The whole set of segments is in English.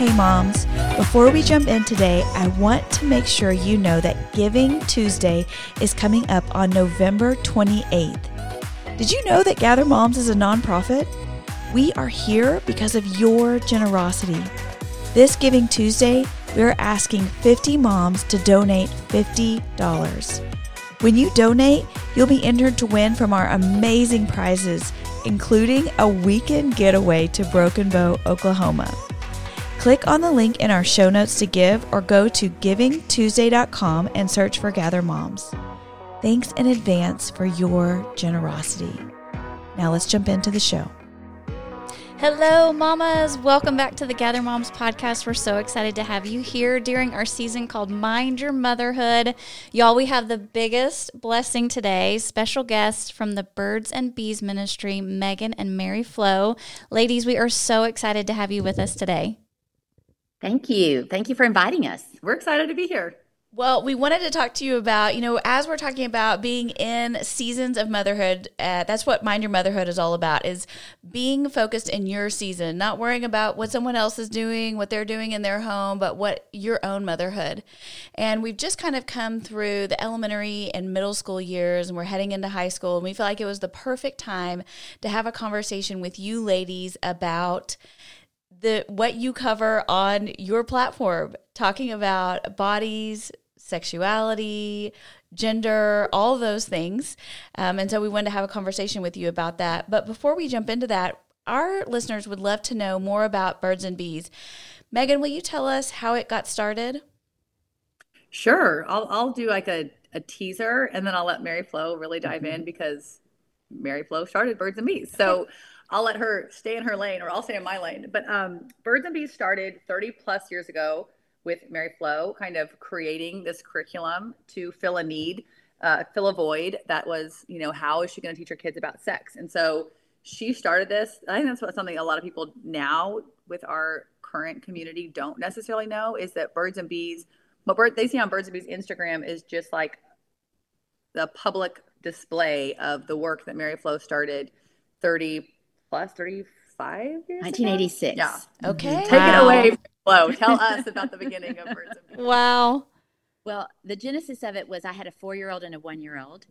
Hey, moms. Before we jump in today, I want to make sure you know that Giving Tuesday is coming up on November 28th. Did you know that Gather Moms is a nonprofit? We are here because of your generosity. This Giving Tuesday, we're asking 50 moms to donate $50. When you donate, you'll be entered to win from our amazing prizes, including a weekend getaway to Broken Bow, Oklahoma. Click on the link in our show notes to give or go to givingtuesday.com and search for Gather Moms. Thanks in advance for your generosity. Now let's jump into the show. Hello, mamas. Welcome back to the Gather Moms podcast. We're so excited to have you here during our season called Mind Your Motherhood. Y'all, we have the biggest blessing today. Special guests from the Birds and Bees Ministry, Megan and Mary Flo. Ladies, we are so excited to have you with us today. Thank you. Thank you for inviting us. We're excited to be here. Well, we wanted to talk to you about, you know, as we're talking about being in seasons of motherhood, uh, that's what Mind Your Motherhood is all about, is being focused in your season, not worrying about what someone else is doing, what they're doing in their home, but what your own motherhood. And we've just kind of come through the elementary and middle school years, and we're heading into high school, and we feel like it was the perfect time to have a conversation with you ladies about the what you cover on your platform talking about bodies sexuality gender all those things. Um, and so we wanted to have a conversation with you about that. But before we jump into that our listeners would love to know more about birds and bees. Megan will you tell us how it got started? Sure. I'll, I'll do like a, a teaser and then i'll let mary flo really dive in because mary flo started birds and bees. So I'll let her stay in her lane or I'll stay in my lane. But um, Birds and Bees started 30 plus years ago with Mary Flo, kind of creating this curriculum to fill a need, uh, fill a void that was, you know, how is she going to teach her kids about sex? And so she started this. I think that's what something a lot of people now with our current community don't necessarily know is that Birds and Bees, what bird, they see on Birds and Bees Instagram is just like the public display of the work that Mary Flo started 30 plus 35 years 1986. Ago? Yeah. Mm-hmm. okay Take wow. it away, Flo. Tell us about the beginning of Birds and Bees. Wow. Well, the genesis of it was I had a four year old and a one year old,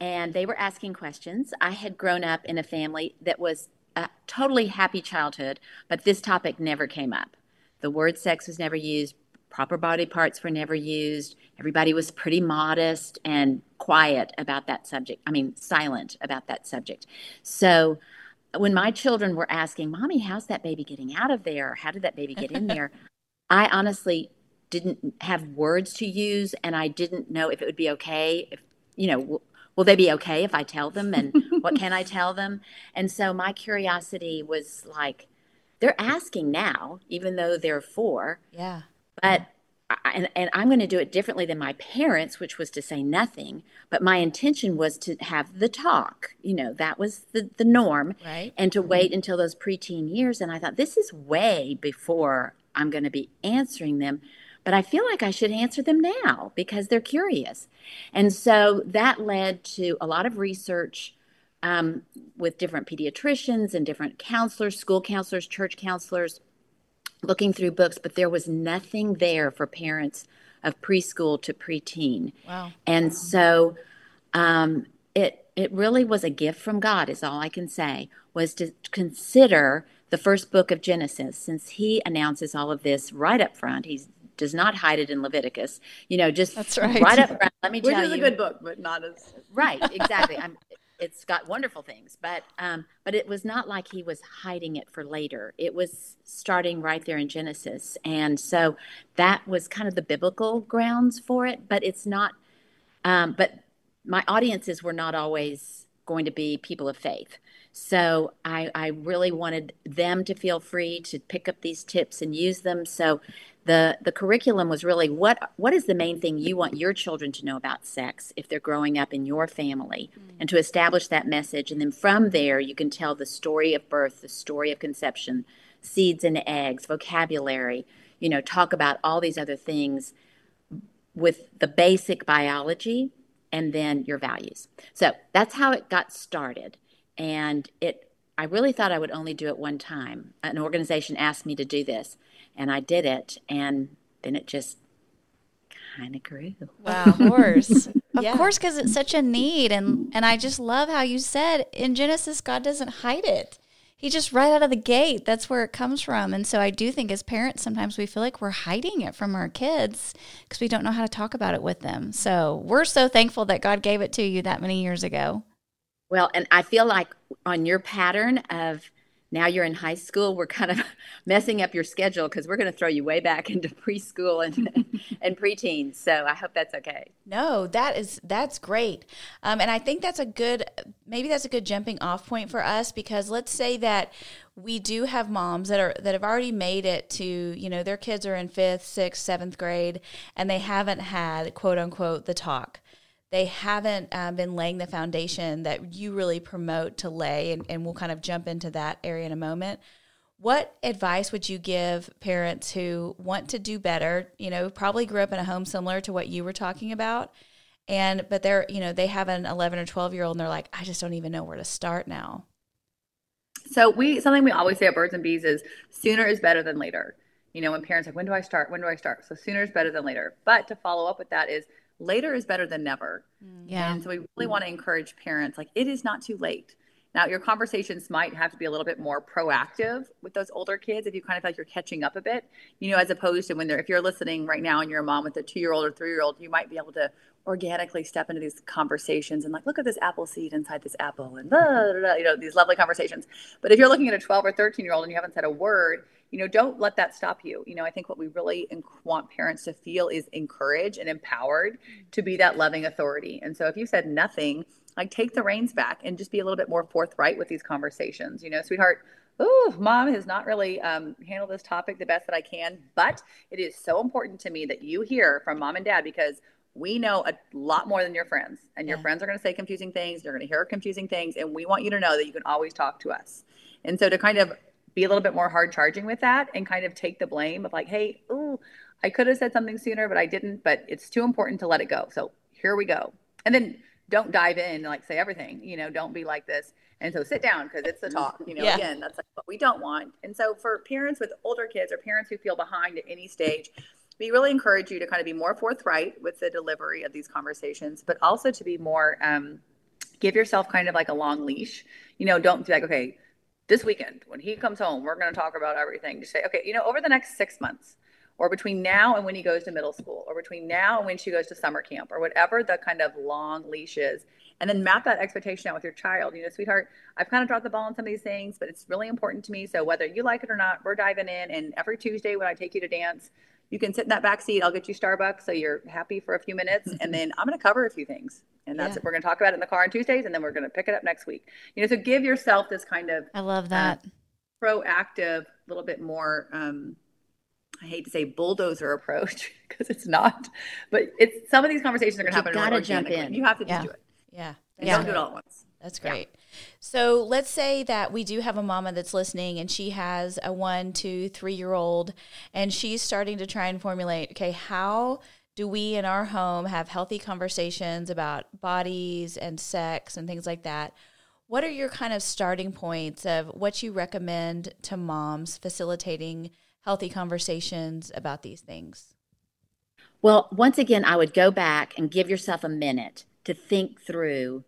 and they were asking questions. I had grown up in a family that was a totally happy childhood, but this topic never came up. The word sex was never used, proper body parts were never used. Everybody was pretty modest and quiet about that subject. I mean, silent about that subject. So, when my children were asking, Mommy, how's that baby getting out of there? How did that baby get in there? I honestly didn't have words to use and I didn't know if it would be okay if, you know, w- will they be okay if I tell them and what can I tell them? And so my curiosity was like, they're asking now, even though they're four. Yeah. But and, and I'm going to do it differently than my parents, which was to say nothing. But my intention was to have the talk. You know, that was the, the norm. Right. And to wait until those preteen years. And I thought, this is way before I'm going to be answering them. But I feel like I should answer them now because they're curious. And so that led to a lot of research um, with different pediatricians and different counselors, school counselors, church counselors looking through books, but there was nothing there for parents of preschool to preteen. Wow. And so um, it it really was a gift from God, is all I can say, was to consider the first book of Genesis, since he announces all of this right up front. He does not hide it in Leviticus. You know, just That's right. right up front. Let me Which tell is a good book, but not as Right, exactly. I'm it's got wonderful things, but um, but it was not like he was hiding it for later. It was starting right there in Genesis, and so that was kind of the biblical grounds for it. But it's not. Um, but my audiences were not always going to be people of faith. So I, I really wanted them to feel free to pick up these tips and use them. So the the curriculum was really what what is the main thing you want your children to know about sex if they're growing up in your family? Mm. and to establish that message and then from there you can tell the story of birth the story of conception seeds and eggs vocabulary you know talk about all these other things with the basic biology and then your values. So that's how it got started. And it i really thought i would only do it one time. An organization asked me to do this and I did it, and then it just kind of grew. Wow, of course, of course, because it's such a need, and and I just love how you said in Genesis, God doesn't hide it. He just right out of the gate, that's where it comes from. And so I do think as parents, sometimes we feel like we're hiding it from our kids because we don't know how to talk about it with them. So we're so thankful that God gave it to you that many years ago. Well, and I feel like on your pattern of now you're in high school we're kind of messing up your schedule because we're going to throw you way back into preschool and and preteens so i hope that's okay. No that is that's great. Um, and i think that's a good maybe that's a good jumping off point for us because let's say that we do have moms that are that have already made it to you know their kids are in fifth sixth seventh grade and they haven't had quote unquote the talk they haven't uh, been laying the foundation that you really promote to lay, and, and we'll kind of jump into that area in a moment. What advice would you give parents who want to do better? You know, probably grew up in a home similar to what you were talking about, and but they're you know they have an 11 or 12 year old, and they're like, I just don't even know where to start now. So we something we always say at Birds and Bees is sooner is better than later. You know, when parents like, when do I start? When do I start? So sooner is better than later. But to follow up with that is later is better than never. Mm. Yeah. And so we really want to encourage parents like it is not too late. Now, your conversations might have to be a little bit more proactive with those older kids if you kind of feel like you're catching up a bit, you know, as opposed to when they're, if you're listening right now and you're a mom with a two year old or three year old, you might be able to organically step into these conversations and like, look at this apple seed inside this apple and blah, blah, blah, you know, these lovely conversations. But if you're looking at a 12 or 13 year old and you haven't said a word, you know, don't let that stop you. You know, I think what we really want parents to feel is encouraged and empowered to be that loving authority. And so if you said nothing, like take the reins back and just be a little bit more forthright with these conversations. You know, sweetheart, oh, mom has not really um, handled this topic the best that I can, but it is so important to me that you hear from mom and dad because we know a lot more than your friends, and your yeah. friends are going to say confusing things. You're going to hear confusing things, and we want you to know that you can always talk to us. And so to kind of be a little bit more hard charging with that and kind of take the blame of like, hey, ooh, I could have said something sooner, but I didn't. But it's too important to let it go. So here we go. And then don't dive in and like say everything. You know, don't be like this. And so sit down because it's the talk. You know, yeah. again, that's like what we don't want. And so for parents with older kids or parents who feel behind at any stage, we really encourage you to kind of be more forthright with the delivery of these conversations, but also to be more um, give yourself kind of like a long leash. You know, don't be like, okay, this weekend when he comes home we're going to talk about everything to say okay you know over the next six months or between now and when he goes to middle school or between now and when she goes to summer camp or whatever the kind of long leash is and then map that expectation out with your child. You know sweetheart i've kind of dropped the ball on some of these things but it's really important to me. So whether you like it or not we're diving in and every tuesday when i take you to dance you can sit in that back seat. I'll get you Starbucks so you're happy for a few minutes, and then I'm going to cover a few things, and that's yeah. it. We're going to talk about it in the car on Tuesdays, and then we're going to pick it up next week. You know, so give yourself this kind of I love that uh, proactive, a little bit more. Um, I hate to say bulldozer approach because it's not, but it's some of these conversations are going to happen. You got to jump in. You have to yeah. do it. Yeah, yeah. don't do it all at once. That's great. Yeah. So let's say that we do have a mama that's listening and she has a one, two, three year old and she's starting to try and formulate, okay, how do we in our home have healthy conversations about bodies and sex and things like that? What are your kind of starting points of what you recommend to moms facilitating healthy conversations about these things? Well, once again, I would go back and give yourself a minute to think through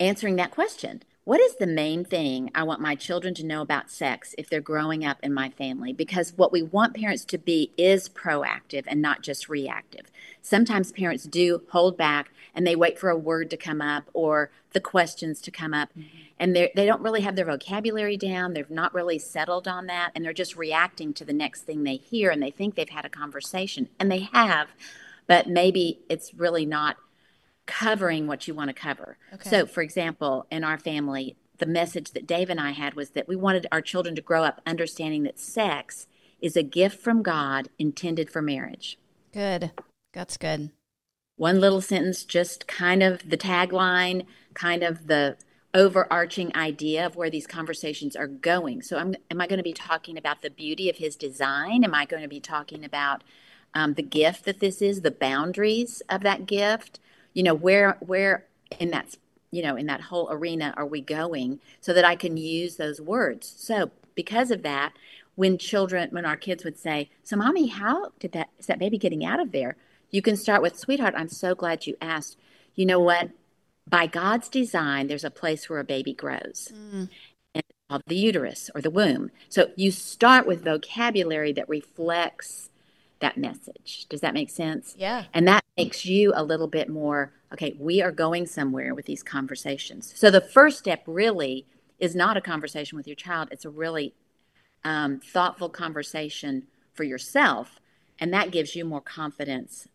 answering that question. What is the main thing I want my children to know about sex if they're growing up in my family? Because what we want parents to be is proactive and not just reactive. Sometimes parents do hold back and they wait for a word to come up or the questions to come up. Mm-hmm. And they don't really have their vocabulary down. They've not really settled on that. And they're just reacting to the next thing they hear and they think they've had a conversation. And they have, but maybe it's really not covering what you want to cover. Okay. So, for example, in our family, the message that Dave and I had was that we wanted our children to grow up understanding that sex is a gift from God intended for marriage. Good. That's good. One little sentence, just kind of the tagline, kind of the overarching idea of where these conversations are going. So, I'm, am I going to be talking about the beauty of his design? Am I going to be talking about um, the gift that this is, the boundaries of that gift? You know, where where in that you know in that whole arena are we going, so that I can use those words. So, because of that, when children, when our kids would say, "So, mommy, how did that is that baby getting out of there?" You can start with, "Sweetheart, I'm so glad you asked." You know what? by God's design, there's a place where a baby grows. Mm. And it's called the uterus or the womb. So you start with vocabulary that reflects that message. Does that make sense? Yeah. And that makes you a little bit more, okay, we are going somewhere with these conversations. So the first step really is not a conversation with your child, it's a really um, thoughtful conversation for yourself. And that gives you more confidence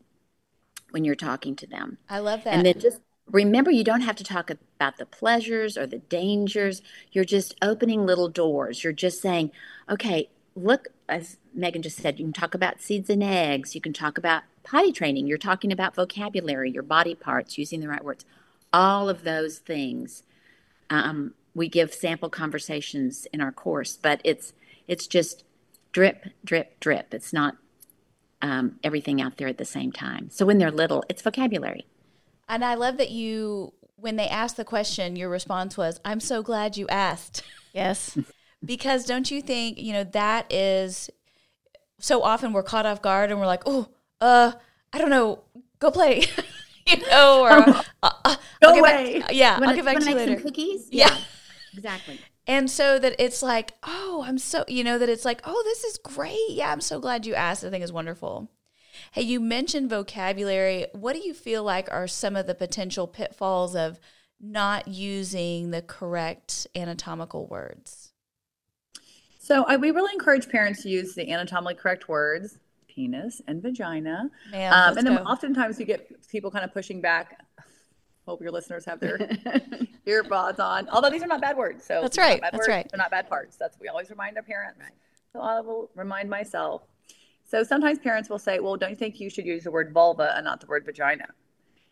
when you're talking to them. I love that. And then just Remember, you don't have to talk about the pleasures or the dangers. You're just opening little doors. You're just saying, okay, look, as Megan just said, you can talk about seeds and eggs. You can talk about potty training. You're talking about vocabulary, your body parts, using the right words. All of those things. Um, we give sample conversations in our course, but it's it's just drip, drip, drip. It's not um, everything out there at the same time. So when they're little, it's vocabulary. And I love that you, when they asked the question, your response was, I'm so glad you asked. Yes. because don't you think, you know, that is so often we're caught off guard and we're like, oh, uh, I don't know, go play. you know, or uh, uh, go away. Back, yeah, wanna, I'll get back to you later. cookies? Yeah. yeah. exactly. And so that it's like, oh, I'm so, you know, that it's like, oh, this is great. Yeah, I'm so glad you asked. I think is wonderful. Hey, you mentioned vocabulary. What do you feel like are some of the potential pitfalls of not using the correct anatomical words? So I, we really encourage parents to use the anatomically correct words, penis and vagina. Man, um, and then go. oftentimes you get people kind of pushing back. Hope your listeners have their earbuds on. Although these are not bad words. So that's right. That's words, right. They're not bad parts. That's what we always remind our parents. Right. So I will remind myself so sometimes parents will say, well, don't you think you should use the word vulva and not the word vagina?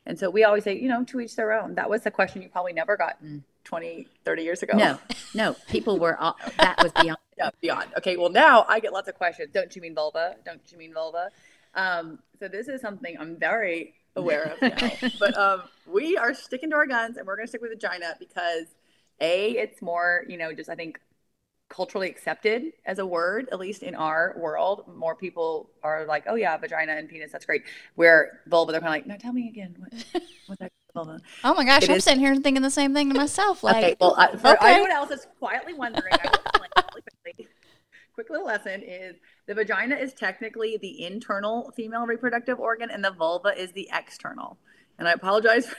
And so we always say, you know, to each their own. That was a question you probably never got 20, 30 years ago. No, no, people were, all, that was beyond. Yeah, beyond. Okay, well, now I get lots of questions. Don't you mean vulva? Don't you mean vulva? Um, so this is something I'm very aware of now. but um, we are sticking to our guns and we're going to stick with vagina because A, it's more, you know, just I think culturally accepted as a word, at least in our world. More people are like, oh yeah, vagina and penis, that's great. Where vulva, they're kind of like, no, tell me again. What, what's that vulva? Oh my gosh, it I'm is... sitting here thinking the same thing to myself. Like, okay, well, I, for okay. anyone else that's quietly wondering, I quickly. Quick little lesson is the vagina is technically the internal female reproductive organ, and the vulva is the external. And I apologize for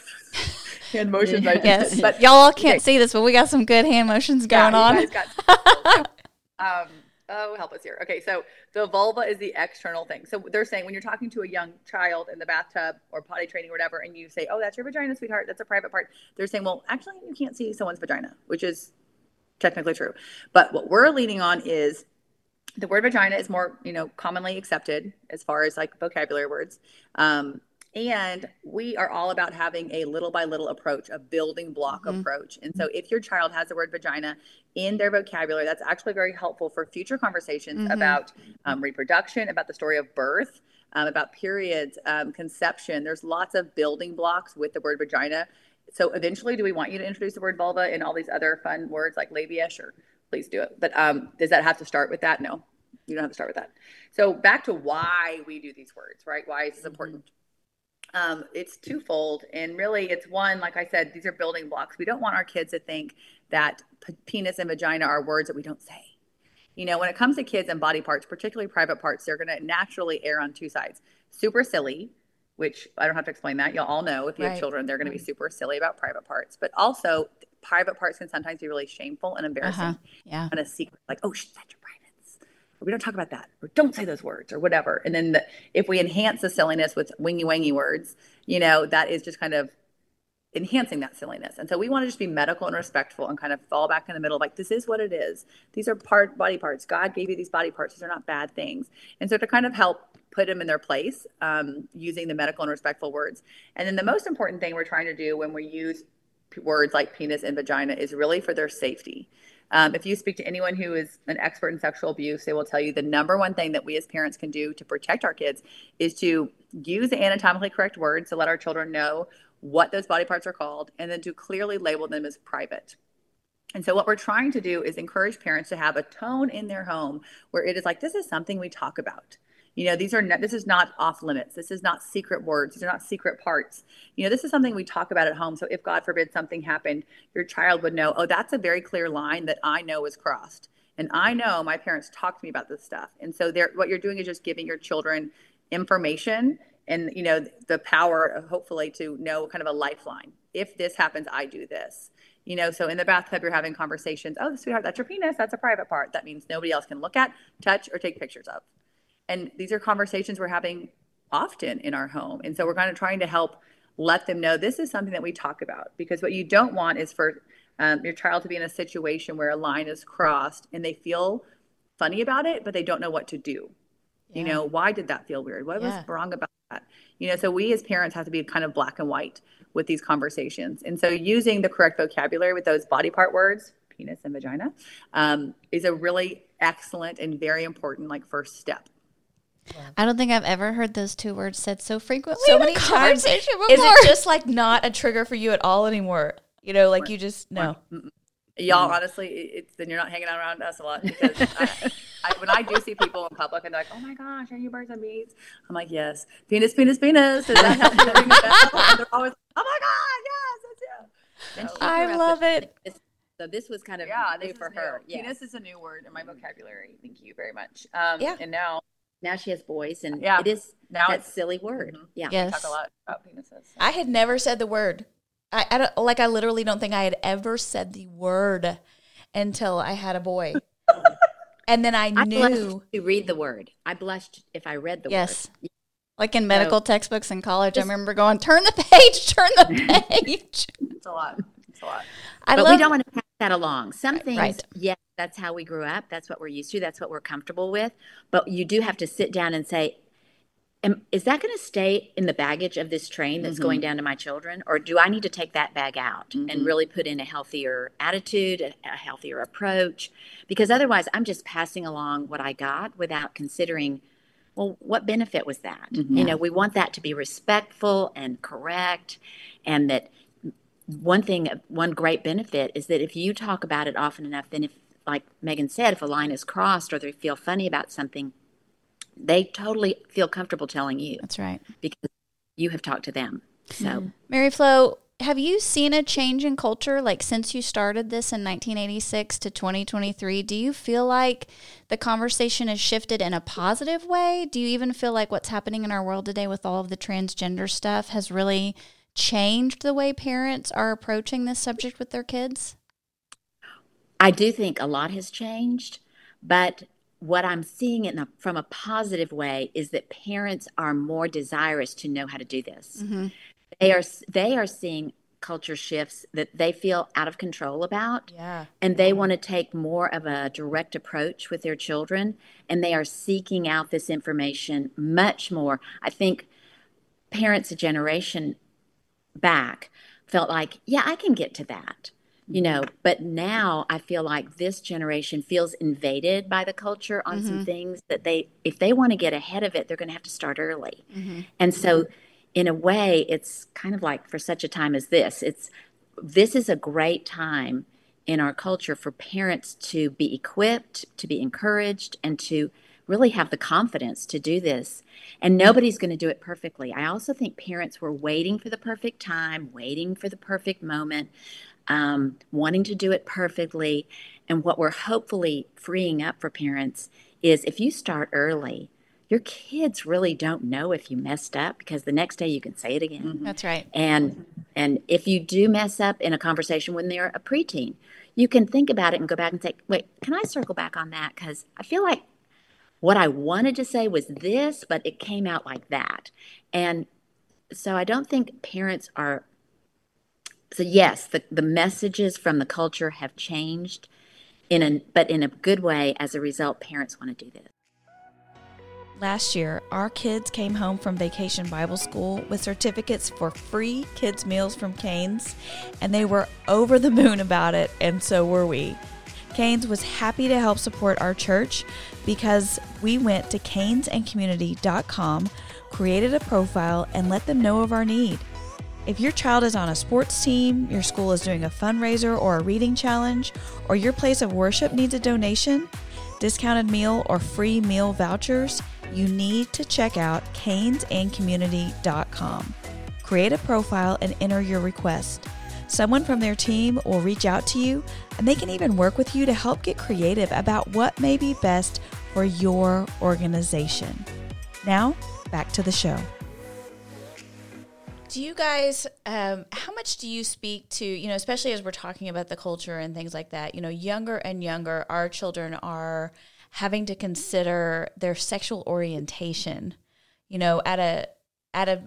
hand motions. I yes, but y'all all can't okay. see this, but we got some good hand motions going yeah, on. um, oh, help us here. Okay, so the vulva is the external thing. So they're saying when you're talking to a young child in the bathtub or potty training or whatever, and you say, "Oh, that's your vagina, sweetheart. That's a private part." They're saying, "Well, actually, you can't see someone's vagina," which is technically true. But what we're leaning on is the word vagina is more, you know, commonly accepted as far as like vocabulary words. Um, and we are all about having a little by little approach, a building block mm-hmm. approach. And so if your child has the word vagina in their vocabulary, that's actually very helpful for future conversations mm-hmm. about um, reproduction, about the story of birth, um, about periods, um, conception. There's lots of building blocks with the word vagina. So eventually, do we want you to introduce the word vulva and all these other fun words like labia? Sure, please do it. But um, does that have to start with that? No, you don't have to start with that. So back to why we do these words, right? Why is this mm-hmm. important? um, it's twofold. And really, it's one, like I said, these are building blocks. We don't want our kids to think that p- penis and vagina are words that we don't say. You know, when it comes to kids and body parts, particularly private parts, they're going to naturally err on two sides. Super silly, which I don't have to explain that. You'll all know if you right. have children, they're going to be super silly about private parts. But also, private parts can sometimes be really shameful and embarrassing. Uh-huh. Yeah. And a secret, like, oh, shh, that's your or we don't talk about that, or don't say those words, or whatever. And then the, if we enhance the silliness with wingy wangy words, you know, that is just kind of enhancing that silliness. And so we want to just be medical and respectful and kind of fall back in the middle like this is what it is. These are part body parts. God gave you these body parts. These are not bad things. And so to kind of help put them in their place um, using the medical and respectful words. And then the most important thing we're trying to do when we use words like penis and vagina is really for their safety. Um, if you speak to anyone who is an expert in sexual abuse, they will tell you the number one thing that we as parents can do to protect our kids is to use the anatomically correct words to let our children know what those body parts are called and then to clearly label them as private. And so, what we're trying to do is encourage parents to have a tone in their home where it is like, this is something we talk about you know these are not, this is not off limits. This is not secret words. These are not secret parts. You know this is something we talk about at home. So if god forbid something happened your child would know oh that's a very clear line that i know is crossed. And i know my parents talked to me about this stuff. And so there what you're doing is just giving your children information and you know the power hopefully to know kind of a lifeline. If this happens i do this. You know so in the bathtub you're having conversations oh sweetheart that's your penis. That's a private part. That means nobody else can look at touch or take pictures of and these are conversations we're having often in our home. And so we're kind of trying to help let them know this is something that we talk about because what you don't want is for um, your child to be in a situation where a line is crossed and they feel funny about it, but they don't know what to do. Yeah. You know, why did that feel weird? What yeah. was wrong about that? You know, so we as parents have to be kind of black and white with these conversations. And so using the correct vocabulary with those body part words, penis and vagina, um, is a really excellent and very important like first step. I don't think I've ever heard those two words said so frequently. So many times. Is it just like not a trigger for you at all anymore? You know, like you just no. Y'all, honestly, it's then you're not hanging out around us a lot because I, I, when I do see people in public and they're like, "Oh my gosh, are you birds and bees?" I'm like, "Yes, penis, penis, penis." Does that help you ring the bell? And they're always, "Oh my god, yes, that's you." So, I love it. So this was kind of yeah, new for new. her. Yes. Penis is a new word in my vocabulary. Thank you very much. Um, yeah. And now now she has boys, and yeah. it is now that silly word. Mm-hmm. Yeah, yes. We talk a lot about penises. So. I had never said the word. I, I don't, like. I literally don't think I had ever said the word until I had a boy, and then I, I knew to read the word. I blushed if I read the yes. word. Yes, like in medical so, textbooks in college, I remember going, "Turn the page, turn the page." it's a lot. It's a lot. I but love, we don't want to pass that along. Some things, right. yes, that's how we grew up. That's what we're used to. That's what we're comfortable with. But you do have to sit down and say, Am, is that going to stay in the baggage of this train that's mm-hmm. going down to my children? Or do I need to take that bag out mm-hmm. and really put in a healthier attitude, a, a healthier approach? Because otherwise, I'm just passing along what I got without considering well, what benefit was that? Mm-hmm. You know, we want that to be respectful and correct, and that one thing, one great benefit is that if you talk about it often enough, then if like Megan said, if a line is crossed or they feel funny about something, they totally feel comfortable telling you. That's right. Because you have talked to them. So, mm-hmm. Mary Flo, have you seen a change in culture like since you started this in 1986 to 2023? Do you feel like the conversation has shifted in a positive way? Do you even feel like what's happening in our world today with all of the transgender stuff has really changed the way parents are approaching this subject with their kids? I do think a lot has changed, but what I'm seeing in a, from a positive way is that parents are more desirous to know how to do this. Mm-hmm. They are they are seeing culture shifts that they feel out of control about. Yeah. And they want to take more of a direct approach with their children and they are seeking out this information much more. I think parents a generation back felt like, yeah, I can get to that you know but now i feel like this generation feels invaded by the culture on mm-hmm. some things that they if they want to get ahead of it they're going to have to start early mm-hmm. and so in a way it's kind of like for such a time as this it's this is a great time in our culture for parents to be equipped to be encouraged and to really have the confidence to do this and nobody's going to do it perfectly i also think parents were waiting for the perfect time waiting for the perfect moment um, wanting to do it perfectly. And what we're hopefully freeing up for parents is if you start early, your kids really don't know if you messed up because the next day you can say it again. Mm-hmm. That's right. And and if you do mess up in a conversation when they're a preteen, you can think about it and go back and say, "Wait, can I circle back on that cuz I feel like what I wanted to say was this, but it came out like that." And so I don't think parents are so yes, the, the messages from the culture have changed in a but in a good way as a result parents want to do this. Last year, our kids came home from vacation Bible school with certificates for free kids' meals from Canes, and they were over the moon about it, and so were we. Canes was happy to help support our church because we went to canesandcommunity.com, created a profile, and let them know of our need. If your child is on a sports team, your school is doing a fundraiser or a reading challenge, or your place of worship needs a donation, discounted meal, or free meal vouchers, you need to check out canesandcommunity.com. Create a profile and enter your request. Someone from their team will reach out to you and they can even work with you to help get creative about what may be best for your organization. Now, back to the show. Do you guys, um, how much do you speak to, you know, especially as we're talking about the culture and things like that, you know, younger and younger, our children are having to consider their sexual orientation, you know, at a, at a,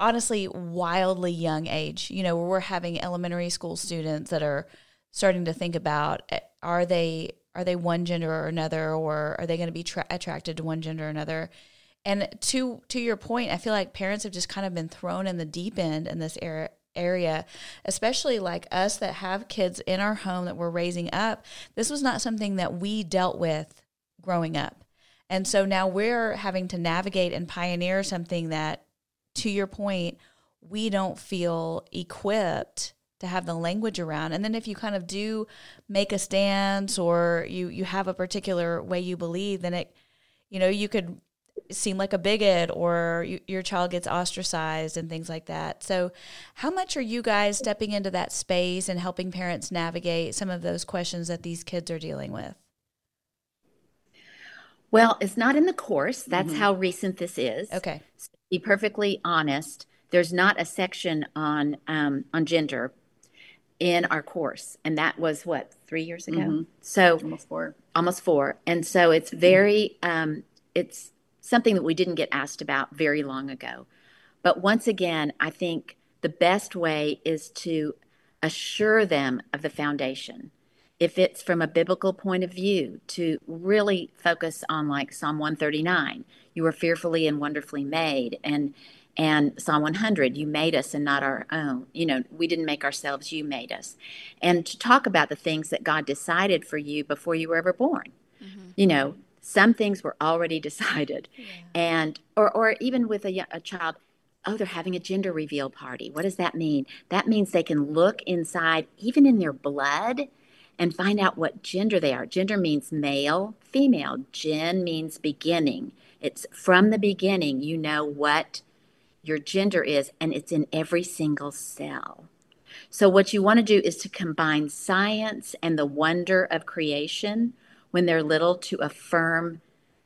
honestly wildly young age you know we're having elementary school students that are starting to think about eh, are they are they one gender or another or are they going to be tra- attracted to one gender or another? And to to your point i feel like parents have just kind of been thrown in the deep end in this era area especially like us that have kids in our home that we're raising up. This was not something that we dealt with growing up. And so now we're having to navigate and pioneer something that to your point we don't feel equipped to have the language around. And then if you kind of do make a stance or you you have a particular way you believe then it you know you could seem like a bigot or you, your child gets ostracized and things like that. So how much are you guys stepping into that space and helping parents navigate some of those questions that these kids are dealing with? Well it's not in the course. That's mm-hmm. how recent this is. Okay be perfectly honest there's not a section on um, on gender in our course and that was what three years ago? Mm-hmm. so almost four. Almost four. And so it's very um, it's something that we didn't get asked about very long ago. But once again i think the best way is to assure them of the foundation if it's from a biblical point of view to really focus on like psalm 139 you were fearfully and wonderfully made and and Psalm 100, you made us and not our own. You know, we didn't make ourselves, you made us. And to talk about the things that God decided for you before you were ever born. Mm-hmm. You know, some things were already decided. Yeah. And, or, or even with a, a child, oh, they're having a gender reveal party. What does that mean? That means they can look inside, even in their blood, and find out what gender they are. Gender means male, female. Gen means beginning. It's from the beginning, you know what your gender is, and it's in every single cell. So, what you want to do is to combine science and the wonder of creation when they're little to affirm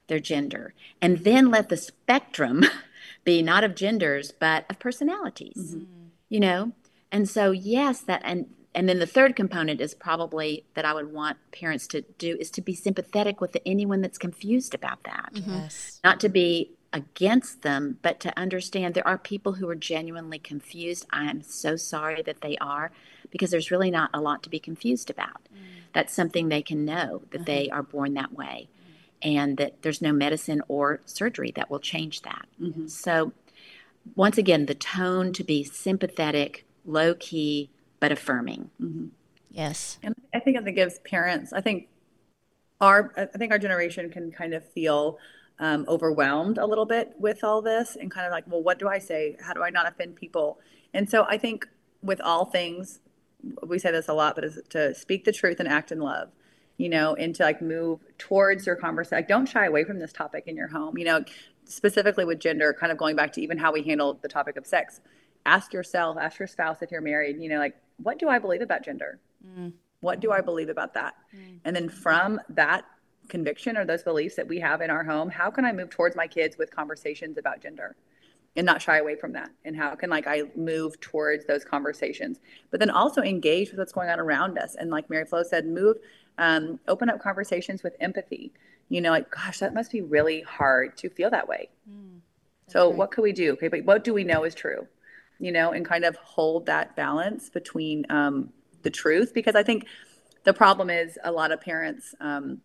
their gender. And then let the spectrum be not of genders, but of personalities, mm-hmm. you know? And so, yes, that, and, and then the third component is probably that I would want parents to do is to be sympathetic with anyone that's confused about that. Mm-hmm. Yes. Not to be against them, but to understand there are people who are genuinely confused. I am so sorry that they are because there's really not a lot to be confused about. Mm. That's something they can know that uh-huh. they are born that way mm. and that there's no medicine or surgery that will change that. Mm-hmm. So, once again, the tone to be sympathetic, low key, but affirming. Mm-hmm. Yes. And I think it gives parents, I think our, I think our generation can kind of feel um, overwhelmed a little bit with all this and kind of like, well, what do I say? How do I not offend people? And so I think with all things, we say this a lot, but is to speak the truth and act in love, you know, and to like move towards your conversation. Like, don't shy away from this topic in your home, you know, specifically with gender, kind of going back to even how we handle the topic of sex. Ask yourself, ask your spouse if you're married, you know, like, what do I believe about gender? Mm. What do I believe about that? Mm. And then from that conviction or those beliefs that we have in our home how can i move towards my kids with conversations about gender and not shy away from that and how can like i move towards those conversations but then also engage with what's going on around us and like mary flo said move um, open up conversations with empathy you know like gosh that must be really hard to feel that way mm, so right. what could we do okay but what do we know is true you know, and kind of hold that balance between um, the truth. Because I think the problem is a lot of parents um,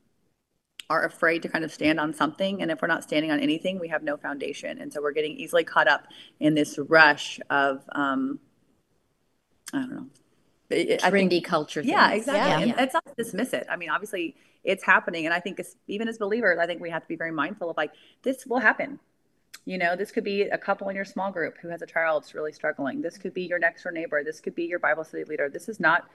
are afraid to kind of stand on something. And if we're not standing on anything, we have no foundation. And so we're getting easily caught up in this rush of, um, I don't know. Trendy I think, culture. Things. Yeah, exactly. Yeah. And it's not dismiss it. I mean, obviously, it's happening. And I think even as believers, I think we have to be very mindful of like, this will happen. You know, this could be a couple in your small group who has a child that's really struggling. This could be your next door neighbor. This could be your Bible study leader. This is not,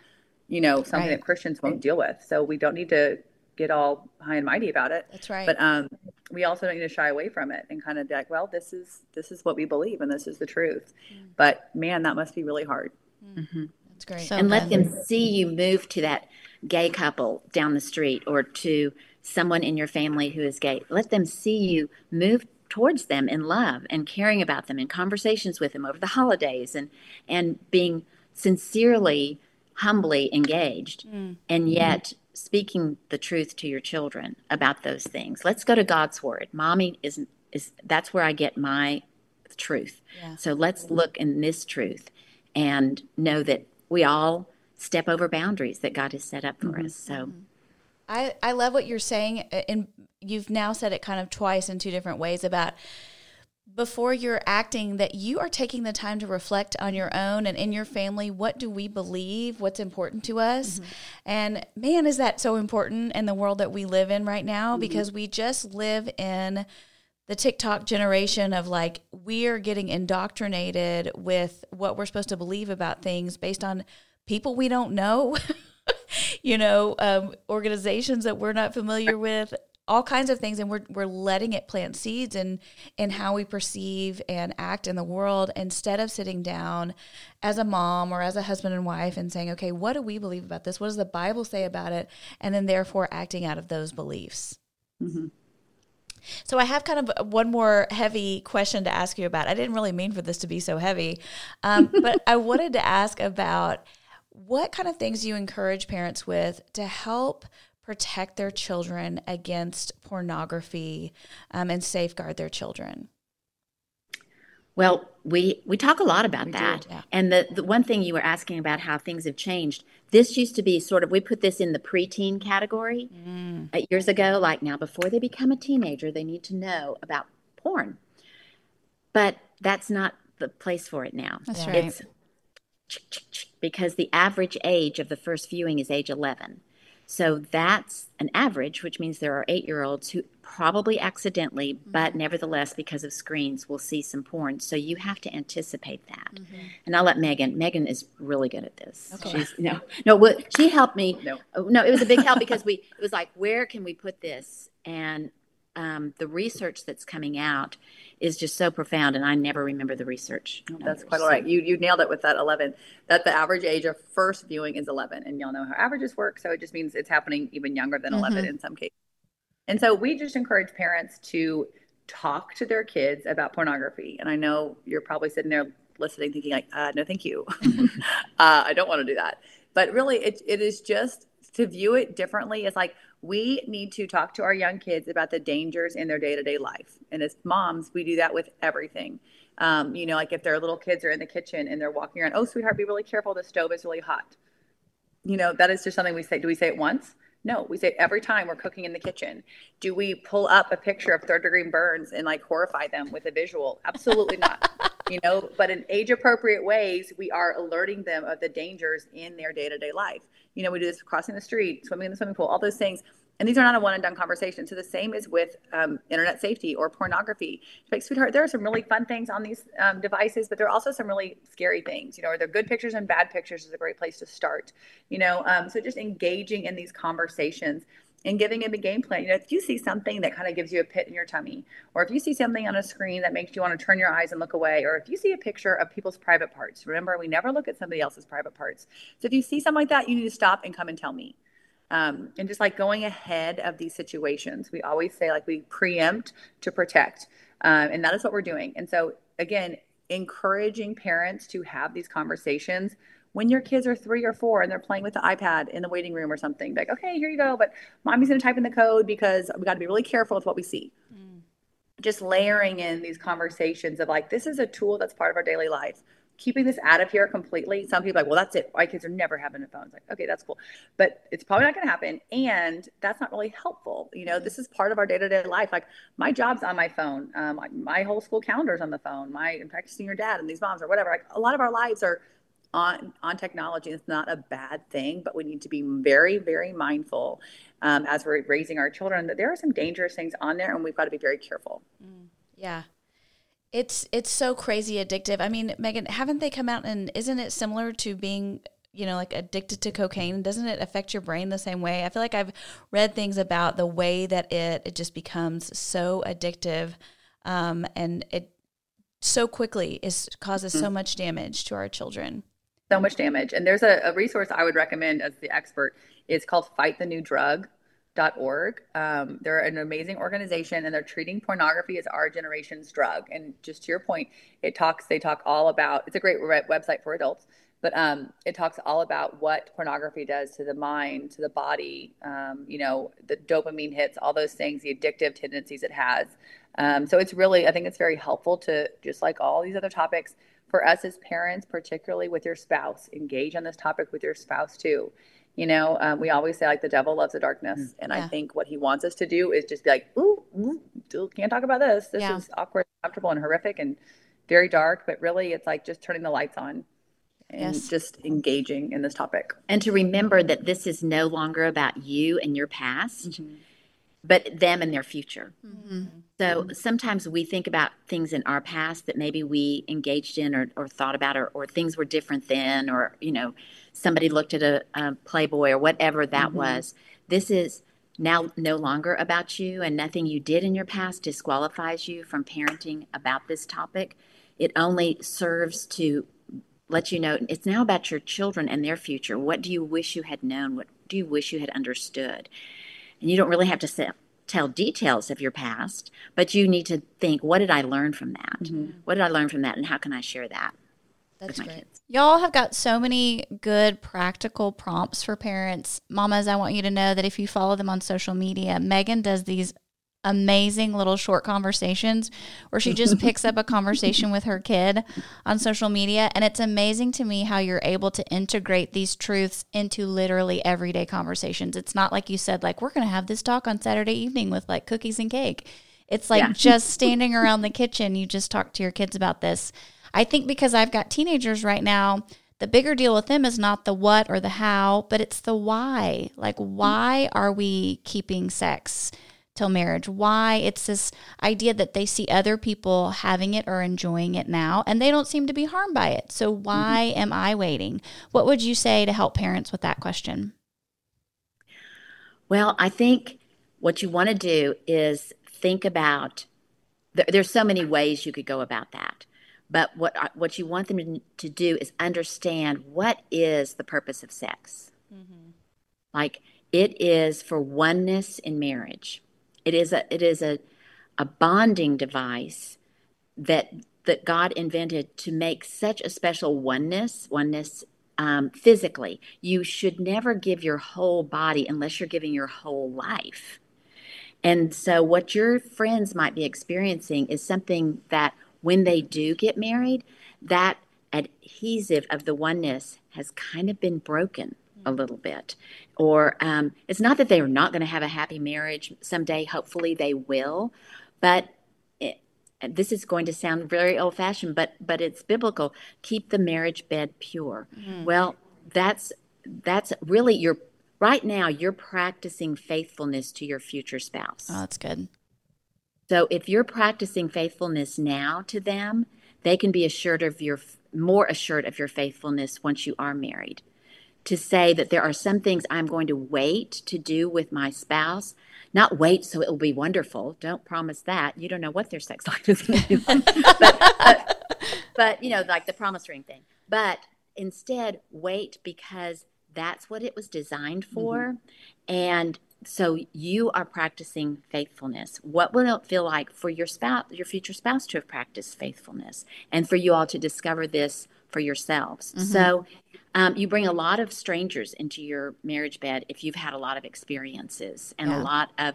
you know, something right. that Christians won't deal with. So we don't need to get all high and mighty about it. That's right. But um, we also don't need to shy away from it and kind of be like, well, this is this is what we believe and this is the truth. Mm. But man, that must be really hard. Mm-hmm. That's great. So and let them see you move to that gay couple down the street or to someone in your family who is gay. Let them see you move towards them in love and caring about them in conversations with them over the holidays and and being sincerely humbly engaged mm. and yet speaking the truth to your children about those things let's go to god's word mommy is is that's where i get my truth yeah. so let's look in this truth and know that we all step over boundaries that god has set up for mm-hmm. us so mm-hmm. I, I love what you're saying and you've now said it kind of twice in two different ways about before you're acting that you are taking the time to reflect on your own and in your family. What do we believe? What's important to us? Mm-hmm. and man is that so important in the world that we live in right now? Mm-hmm. because we just live in the TikTok generation of like we are getting indoctrinated with what we're supposed to believe about things based on people we don't know you know um, organizations that we're not familiar with all kinds of things and we're we're letting it plant seeds in in how we perceive and act in the world instead of sitting down as a mom or as a husband and wife and saying okay what do we believe about this what does the bible say about it and then therefore acting out of those beliefs mm-hmm. So I have kind of one more heavy question to ask you about. I didn't really mean for this to be so heavy, um, but I wanted to ask about what kind of things do you encourage parents with to help protect their children against pornography um, and safeguard their children? Well, we we talk a lot about we that. yeah. And the, the one thing you were asking about how things have changed. This used to be sort of we put this in the preteen category mm. uh, years ago. Like now, before they become a teenager, they need to know about porn. But that's not the place for it now. That's right. It's because the average age of the first viewing is age 11. So that's an average, which means there are eight year olds who probably accidentally, mm-hmm. but nevertheless, because of screens, will see some porn. So you have to anticipate that. Mm-hmm. And I'll let Megan. Megan is really good at this. Okay. She's, no, no, she helped me. No. Oh, no, it was a big help because we, it was like, where can we put this? And um, the research that's coming out is just so profound, and I never remember the research. Oh, that's quite all right. You you nailed it with that eleven. That the average age of first viewing is eleven, and y'all know how averages work, so it just means it's happening even younger than 11 mm-hmm. in some cases. And so we just encourage parents to talk to their kids about pornography. And I know you're probably sitting there listening, thinking like, uh, "No, thank you. uh, I don't want to do that." But really, it it is just to view it differently. It's like we need to talk to our young kids about the dangers in their day to day life. And as moms, we do that with everything. Um, you know, like if their little kids are in the kitchen and they're walking around, oh, sweetheart, be really careful. The stove is really hot. You know, that is just something we say. Do we say it once? No, we say every time we're cooking in the kitchen. Do we pull up a picture of third degree burns and like horrify them with a visual? Absolutely not. you know, but in age appropriate ways, we are alerting them of the dangers in their day to day life. You know, we do this crossing the street, swimming in the swimming pool, all those things. And these are not a one and done conversation. So the same is with um, internet safety or pornography. Like, sweetheart, there are some really fun things on these um, devices, but there are also some really scary things. You know, are there good pictures and bad pictures is a great place to start. You know, um, so just engaging in these conversations and giving him a game plan. You know, if you see something that kind of gives you a pit in your tummy, or if you see something on a screen that makes you want to turn your eyes and look away, or if you see a picture of people's private parts, remember, we never look at somebody else's private parts. So if you see something like that, you need to stop and come and tell me. Um, and just like going ahead of these situations, we always say like we preempt to protect. Um, and that is what we're doing. And so, again, encouraging parents to have these conversations when your kids are three or four and they're playing with the iPad in the waiting room or something, like, okay, here you go, but mommy's going to type in the code because we got to be really careful with what we see. Mm. Just layering in these conversations of like, this is a tool that's part of our daily life. Keeping this out of here completely. Some people like, well, that's it. My kids are never having a phone. It's like, okay, that's cool. But it's probably not going to happen. And that's not really helpful. You know, this is part of our day to day life. Like my job's on my phone. Um, my whole school calendar's on the phone. My I'm practicing your dad and these moms or whatever. Like a lot of our lives are on, on technology. It's not a bad thing, but we need to be very, very mindful um, as we're raising our children that there are some dangerous things on there and we've got to be very careful. Mm, yeah. It's it's so crazy addictive. I mean, Megan, haven't they come out and isn't it similar to being you know like addicted to cocaine? Doesn't it affect your brain the same way? I feel like i've read things about the way that it it just becomes so addictive um, and it so quickly is causes mm-hmm. so much damage to our children. So much damage. And there's a, a resource i would recommend as the expert it's called fight the new drug org. Um, they're an amazing organization and they're treating pornography as our generation's drug. And just to your point, it talks, they talk all about, it's a great website for adults, but um, it talks all about what pornography does to the mind, to the body, um, you know, the dopamine hits, all those things, the addictive tendencies it has. Um, so it's really, I think it's very helpful to just like all these other topics for us as parents, particularly with your spouse, engage on this topic with your spouse too you know, um, we always say like the devil loves the darkness, mm. and yeah. I think what he wants us to do is just be like, ooh, ooh can't talk about this. This yeah. is awkward, comfortable, and horrific, and very dark. But really, it's like just turning the lights on and yes. just engaging in this topic. And to remember that this is no longer about you and your past, mm-hmm. But them and their future. Mm-hmm. So sometimes we think about things in our past that maybe we engaged in or, or thought about, or, or things were different then, or you know somebody looked at a, a Playboy or whatever that mm-hmm. was. This is now no longer about you, and nothing you did in your past disqualifies you from parenting about this topic. It only serves to let you know it's now about your children and their future. What do you wish you had known? What do you wish you had understood? And you don't really have to say, tell details of your past, but you need to think, what did I learn from that? Mm-hmm. What did I learn from that, and how can I share that? That's great. Kids. Y'all have got so many good practical prompts for parents. Mamas, I want you to know that if you follow them on social media, Megan does these amazing little short conversations where she just picks up a conversation with her kid on social media. And it's amazing to me how you're able to integrate these truths into literally everyday conversations. It's not like you said, like, we're going to have this talk on Saturday evening with like cookies and cake. It's like yeah. just standing around the kitchen, you just talk to your kids about this. I think because I've got teenagers right now, the bigger deal with them is not the what or the how, but it's the why. Like, mm. why are we keeping sex till marriage? Why? It's this idea that they see other people having it or enjoying it now, and they don't seem to be harmed by it. So, why mm-hmm. am I waiting? What would you say to help parents with that question? Well, I think what you want to do is think about there's so many ways you could go about that. But what what you want them to do is understand what is the purpose of sex. Mm-hmm. Like it is for oneness in marriage. It is a it is a a bonding device that that God invented to make such a special oneness oneness um, physically. You should never give your whole body unless you're giving your whole life. And so, what your friends might be experiencing is something that when they do get married, that adhesive of the oneness has kind of been broken a little bit. Or um, it's not that they are not going to have a happy marriage someday. Hopefully, they will. But it, this is going to sound very old fashioned, but but it's biblical. Keep the marriage bed pure. Mm-hmm. Well, that's that's really your right now. You're practicing faithfulness to your future spouse. Oh, that's good. So if you're practicing faithfulness now to them, they can be assured of your more assured of your faithfulness once you are married. To say that there are some things I'm going to wait to do with my spouse, not wait so it will be wonderful. Don't promise that. You don't know what their sex life is going to be but, but, but, you know, like the promise ring thing. But instead, wait because that's what it was designed for. Mm-hmm. And so you are practicing faithfulness. What will it feel like for your spouse, your future spouse, to have practiced faithfulness, and for you all to discover this for yourselves? Mm-hmm. So um, you bring a lot of strangers into your marriage bed if you've had a lot of experiences, and yeah. a lot of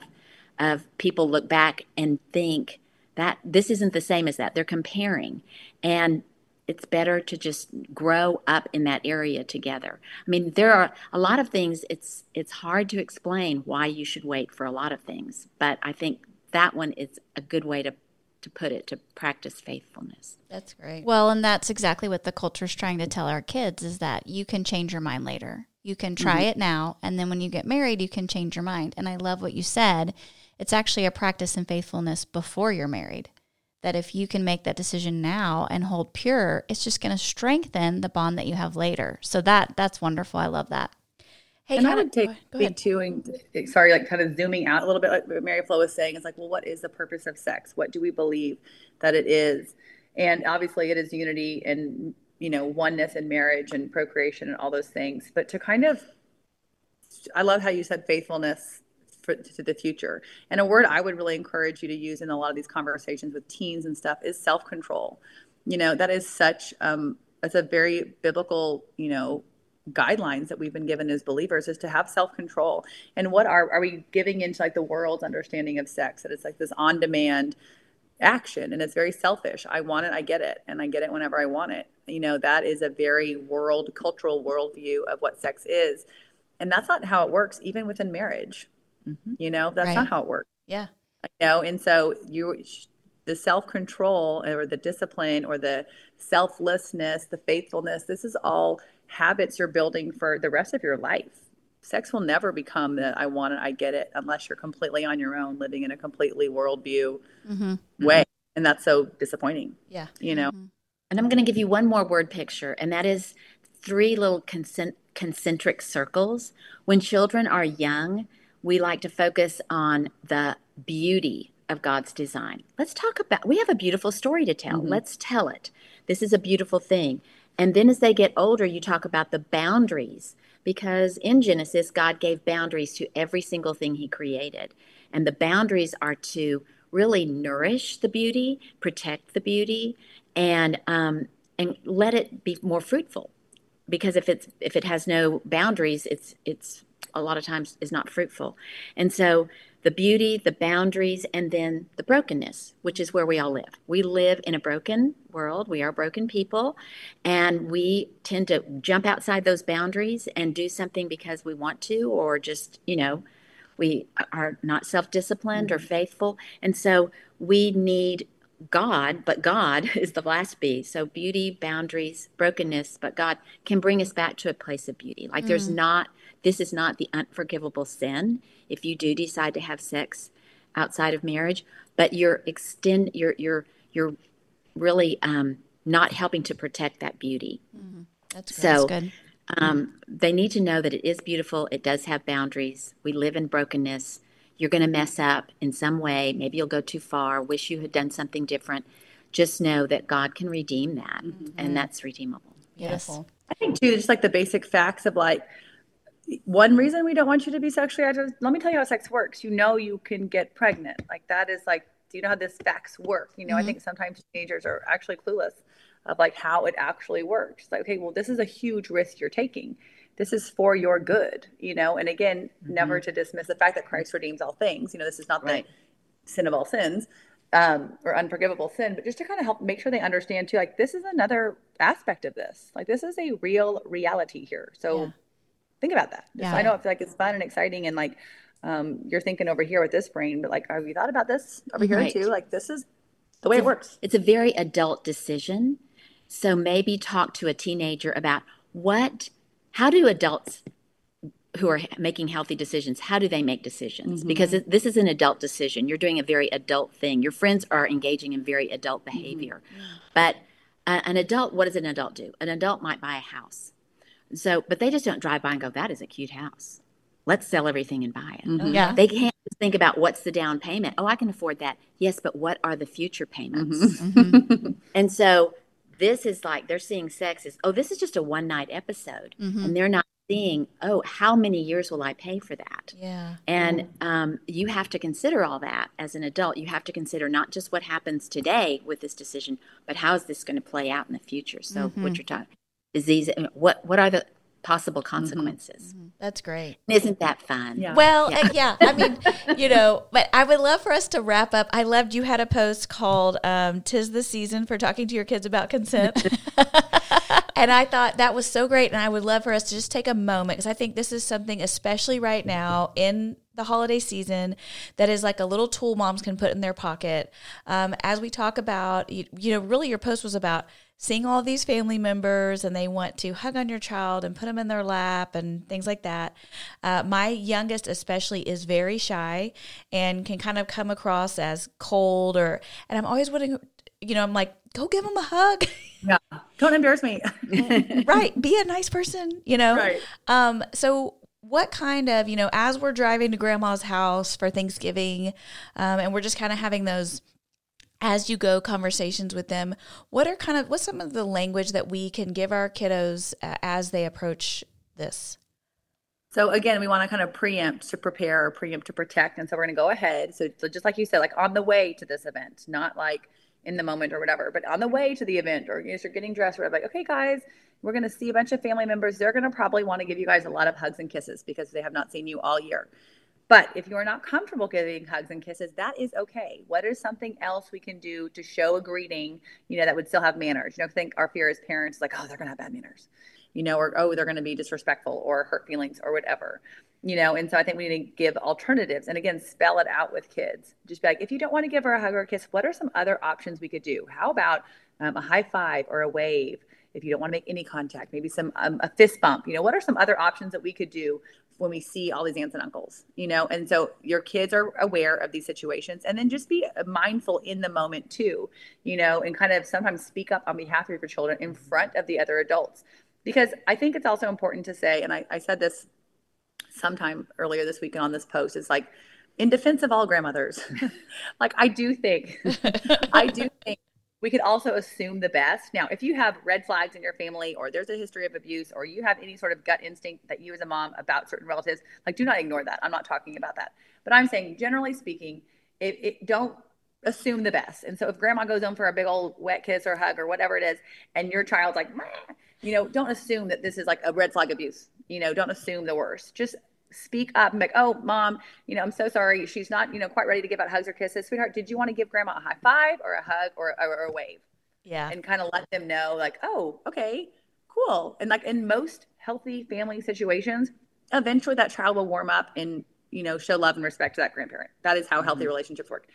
of people look back and think that this isn't the same as that. They're comparing, and it's better to just grow up in that area together. I mean, there are a lot of things it's it's hard to explain why you should wait for a lot of things, but I think that one is a good way to to put it to practice faithfulness. That's great. Well, and that's exactly what the culture is trying to tell our kids is that you can change your mind later. You can try mm-hmm. it now, and then when you get married, you can change your mind. And I love what you said. It's actually a practice in faithfulness before you're married. That if you can make that decision now and hold pure, it's just going to strengthen the bond that you have later. So that that's wonderful. I love that. Hey, and I would take too, and sorry, like kind of zooming out a little bit, like what Mary Flo was saying, is like, well, what is the purpose of sex? What do we believe that it is? And obviously, it is unity and you know oneness in marriage and procreation and all those things. But to kind of, I love how you said faithfulness for, to the future. And a word I would really encourage you to use in a lot of these conversations with teens and stuff is self control. You know, that is such um, it's a very biblical, you know, guidelines that we've been given as believers is to have self-control. And what are are we giving into like the world's understanding of sex? That it's like this on-demand action and it's very selfish. I want it i get it and i get it whenever i want it. You know that is a very world cultural worldview of what sex is. And that's not how it works even within marriage. Mm-hmm. you know that's right. not how it works. Yeah. You know and so you the self-control or the discipline or the selflessness the faithfulness this is all habits you're building for the rest of your life. Sex will never become that I want it, I get it, unless you're completely on your own, living in a completely worldview mm-hmm. way. And that's so disappointing. Yeah. You know? Mm-hmm. And I'm going to give you one more word picture, and that is three little concentric circles. When children are young, we like to focus on the beauty of God's design. Let's talk about, we have a beautiful story to tell. Mm-hmm. Let's tell it. This is a beautiful thing. And then as they get older, you talk about the boundaries because in Genesis, God gave boundaries to every single thing He created. And the boundaries are to really nourish the beauty, protect the beauty, and um, and let it be more fruitful. Because if it's if it has no boundaries, it's it's a lot of times is not fruitful. And so the beauty, the boundaries, and then the brokenness, which is where we all live. We live in a broken world. We are broken people, and we tend to jump outside those boundaries and do something because we want to, or just, you know, we are not self disciplined mm-hmm. or faithful. And so we need God, but God is the last B. So beauty, boundaries, brokenness, but God can bring us back to a place of beauty. Like mm. there's not, this is not the unforgivable sin if you do decide to have sex outside of marriage, but you're extend, you're, you're, you're really um, not helping to protect that beauty. Mm. That's, so, that's good. Um, they need to know that it is beautiful. It does have boundaries. We live in brokenness you're going to mess up in some way. Maybe you'll go too far, wish you had done something different. Just know that God can redeem that, mm-hmm. and that's redeemable. Yes. I think, too, just like the basic facts of like, one reason we don't want you to be sexually active, let me tell you how sex works. You know, you can get pregnant. Like, that is like, do you know how this facts work? You know, mm-hmm. I think sometimes teenagers are actually clueless of like how it actually works. Like, okay, well, this is a huge risk you're taking this is for your good, you know. And again, mm-hmm. never to dismiss the fact that Christ redeems all things. You know, this is not right. the sin of all sins um, or unforgivable sin, but just to kind of help make sure they understand too, like this is another aspect of this. Like this is a real reality here. So yeah. Think about that. yeah. I know I feel like it's fun and exciting and like um, you're thinking over here with this brain, but like, have you thought about this over here right. too? Like this is the way it's it works. It's a very adult decision. So maybe talk to a teenager about what how do adults who are making healthy decisions how do they make decisions mm-hmm. because this is an adult decision you're doing a very adult thing your friends are engaging in very adult mm-hmm. behavior mm-hmm. but uh, an adult what does an adult do an adult might buy a house so but they just don't drive by and go that is a cute house. Let's sell everything and buy it. Mm-hmm. yeah. They can't think about what's the down payment. Oh i can afford that. Yes but what are the future payments? Mm-hmm. Mm-hmm. and so this is like they're seeing sex as oh this is just a one night episode. Mm-hmm. and they're not seeing oh how many years will i pay for that? Yeah. And um, you have to consider all that as an adult. You have to consider not just what happens today with this decision but how is this going to play out in the future? So mm-hmm. what you're talking disease what what are the possible consequences. That's great. Isn't that fun? Yeah. Well, yeah. yeah, I mean, you know, but I would love for us to wrap up. I loved you had a post called um, "Tis the Season for Talking to Your Kids About Consent," and I thought that was so great. And I would love for us to just take a moment because I think this is something, especially right now in the holiday season, that is like a little tool moms can put in their pocket. Um, as we talk about, you, you know, really, your post was about seeing all these family members and they want to hug on your child and put them in their lap and things like that. Uh, my youngest, especially, is very shy and can kind of come across as cold or, and I'm always wanting, you know, I'm like, go give him a hug. Yeah. Don't embarrass me. right. Be a nice person, you know? Right. Um, so, what kind of, you know, as we're driving to grandma's house for Thanksgiving um, and we're just kind of having those as you go conversations with them what are kind of what's some of the language that we can give our kiddos uh, as they approach this So again, we want to kind of preempt to prepare or preempt to protect. And so we're going to go ahead. So, so just like you said, like on the way to this event, not like in the moment or whatever, but on the way to the event or you know, you're getting dressed or like, okay, guys, we're going to see a bunch of family members. They're going to probably want to give you guys a lot of hugs and kisses because they have not seen you all year. But if you are not comfortable giving hugs and kisses, that is okay. What is something else we can do to show a greeting, you know, that would still have manners? You know, think our fear as parents, like, oh, they're going to have bad manners, you know, or oh, they're going to be disrespectful or hurt feelings or whatever, you know. And so I think we need to give alternatives and again, spell it out with kids. Just be like, if you don't want to give her a hug or a kiss, what are some other options we could do? How about um, a high five or a wave? If you don't want to make any contact, maybe some um, a fist bump. You know, what are some other options that we could do when we see all these aunts and uncles, you know? And so your kids are aware of these situations and then just be mindful in the moment too, you know, and kind of sometimes speak up on behalf of your children in front of the other adults. Because I think it's also important to say, and I, I said this sometime earlier this weekend on this post, is like, in defense of all grandmothers, like I do think, I do think we could also assume the best. Now, if you have red flags in your family, or there's a history of abuse, or you have any sort of gut instinct that you as a mom about certain relatives, like do not ignore that. I'm not talking about that. But I'm saying, generally speaking, it, it don't assume the best. And so if grandma goes home for a big old wet kiss or hug or whatever it is, and your child's like, you know, don't assume that this is like a red flag abuse. You know, don't assume the worst. Just speak up and be like, oh, mom, you know, I'm so sorry. She's not, you know, quite ready to give out hugs or kisses. Sweetheart, did you want to give grandma a high five or a hug or, or, or a wave? yeah And kind of let them know, like, oh, okay, cool. And like in most healthy family situations, eventually that child will warm up and, you know, show love and respect to that grandparent. That is how healthy mm-hmm. relationships work.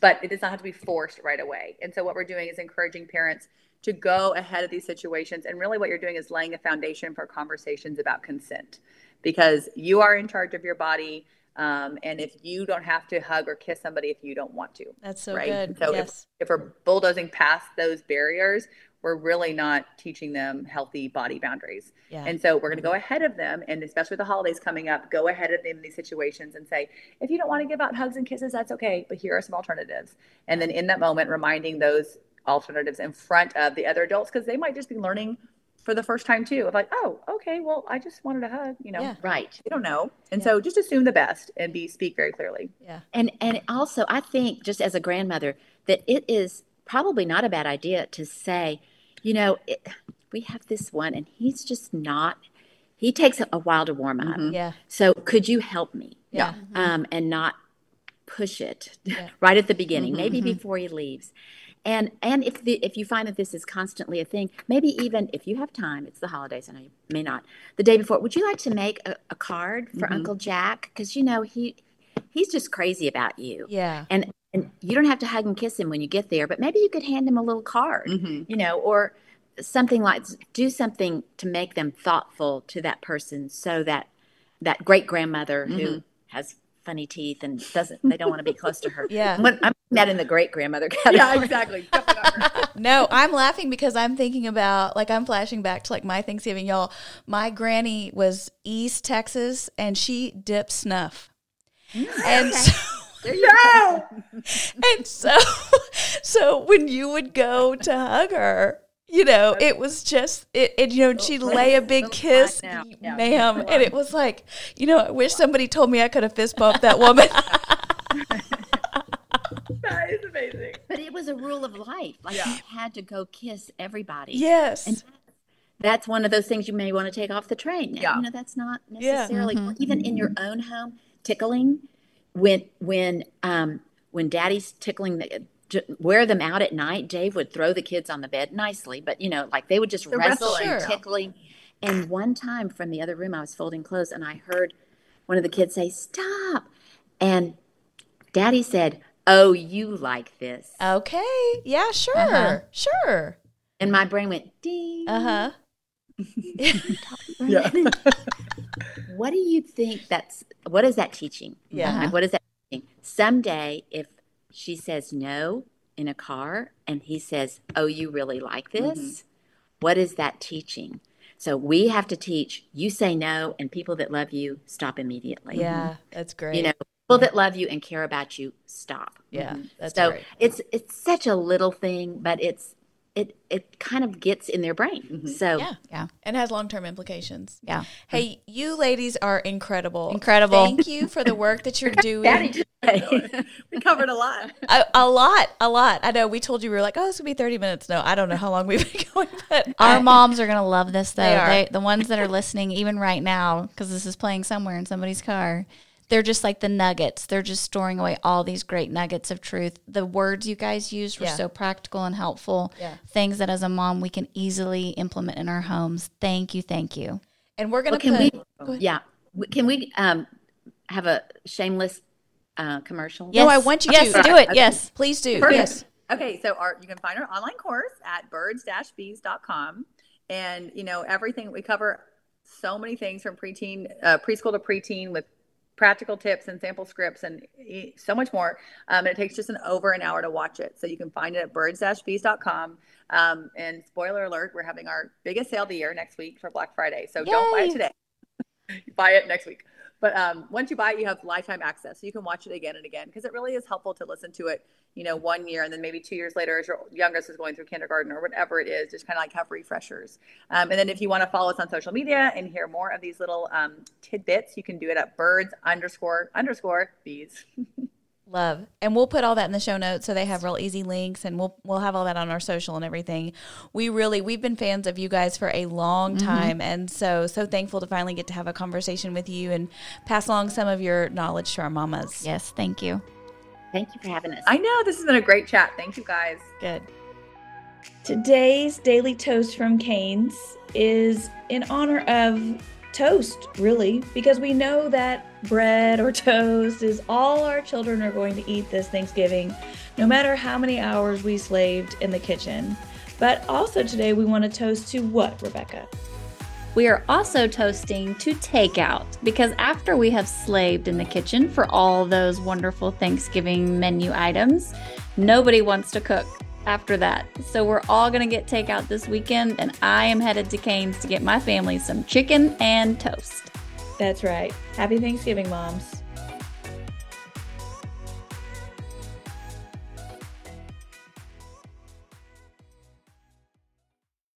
But it does not have to be forced right away. And so what we're doing is encouraging parents to go ahead of these situations. And really what you're doing is laying a foundation for conversations about consent because you are in charge of your body. Um, and if you don't have to hug or kiss somebody if you don't want to, that's so right? good So yes if, if we're bulldozing past those barriers, we're really not teaching them healthy body boundaries. yeah And so we're going to go ahead of them, and especially with the holidays coming up, go ahead of them in these situations and say, if you don't want to give out hugs and kisses, that's okay, but here are some alternatives. And then in that moment, reminding those alternatives in front of the other adults because they might just be learning for the first time too of like, oh, okay, well, I just wanted a hug, you know. Yeah. Right. you don't know. And Yeah. so just assume the best and be speak very clearly. yeah And and also, I think just as a grandmother that it is probably not a bad idea to say, you know, it, we have this one, and he's just not. He takes a while to warm up. Mhm. yeah So could you help me? yeah Um, and not push it Yeah. right at the beginning, Mhm, maybe before he leaves. And and if the if you find that this is constantly a thing, maybe even if you have time, it's the holidays. I know you may not. The day before, would you like to make a, a card for Mhm. Uncle Jack? Because you know he he's just crazy about you. yeah And and you don't have to hug and kiss him when you get there, but maybe you could hand him a little card, Mhm. you know, or something like do something to make them thoughtful to that person, so that that great grandmother who Mhm. has funny teeth and doesn't they don't want to be close to her. Yeah. I'm, I'm putting that in the great grandmother category. Yeah, exactly. no, I'm laughing because I'm thinking about like I'm flashing back to like my Thanksgiving, y'all. My granny was East Texas and she dipped snuff. And so, there you go. and so so when you would go to hug her, you know, it was just it, it you know, she'd lay a big kiss. Yeah. ma'am, and it was like, you know, I wish somebody told me I could have fist bumped that woman. That is amazing. But it was a rule of life. Like Yeah. you had to go kiss everybody. yes. And that's one of those things you may want to take off the train. Yeah. You know, that's not Yeah. necessarily even in your own home tickling when when um when daddy's tickling the j- wear them out at night dave would throw the kids on the bed nicely but you know like they would just They're wrestle wrestling. and Sure. tickling and one time from the other room i was folding clothes and i heard one of the kids say stop and daddy said oh you like this Okay. Yeah, sure. Uh-huh. Sure. and my brain went ding Uh huh. Yeah. what do you think that's what is that teaching Yeah. like what is that teaching someday if she says no in a car and he says oh you really like this what is that teaching so we have to teach you say no and people that love you stop immediately Yeah, that's great. you know people that love you and care about you stop yeah, mm-hmm. that's so great. it's it's such a little thing but it's it it kind of gets in their brain mm-hmm. so Yeah. Yeah. And has long term implications. Yeah. Hey, you ladies are incredible. Incredible. Thank you for the work that you're doing. We covered a lot. a, a lot, a lot. I know we told you we were like, oh, this will be 30 minutes. No, I don't know how long we've been going, but Our moms are going to love this, though. They are. They the ones that are listening, even right now, because this is playing somewhere in somebody's car, they're just like the nuggets. They're just storing away all these great nuggets of truth. The words you guys used were Yeah. so practical and helpful. Yeah. Things that as a mom we can easily implement in our homes. Thank you. Thank you. and we're going Well, to can put. we? Yeah, can we um have a shameless uh, commercial? No, I want you yes, to. do it. Okay. Yes. Please do. Perfect. Yes. Okay, so our you can find our online course at birds-bees.com, and you know everything we cover. So many things from preteen, uh, preschool to preteen with practical tips and sample scripts and so much more. Um, and it takes just an over an hour to watch it. So you can find it at birds-bees.com. Um, and spoiler alert, we're having our biggest sale of the year next week for Black Friday. So don't buy it today. Buy it next week. But um, once you buy it, you have lifetime access. So you can watch it again and again because it really is helpful to listen to it, you know, one year and then maybe two years later as your youngest is going through kindergarten or whatever it is, just kind of like have refreshers. Um, and then if you want to follow us on social media and hear more of these little um, tidbits, you can do it at birds underscore underscore bees. Love. And we'll put all that in the show notes so they have real easy links and we'll we'll have all that on our social and everything. We really we've been fans of you guys for a long mm-hmm. time and so so thankful to finally get to have a conversation with you and pass along some of your knowledge to our mamas. Yes. Thank you. Thank you for having us. I know this has been a great chat. Thank you guys. Good. Today's daily toast from Canes is in honor of toast, really, because we know that bread or toast is all our children are going to eat this Thanksgiving, no matter how many hours we slaved in the kitchen. But also today we want to toast to what, Rebecca? We are also toasting to takeout because after we have slaved in the kitchen for all those wonderful Thanksgiving menu items, nobody wants to cook after that. So we're all going to get takeout this weekend, and I am headed to Cane's to get my family some chicken and toast. That's right. Happy Thanksgiving, moms.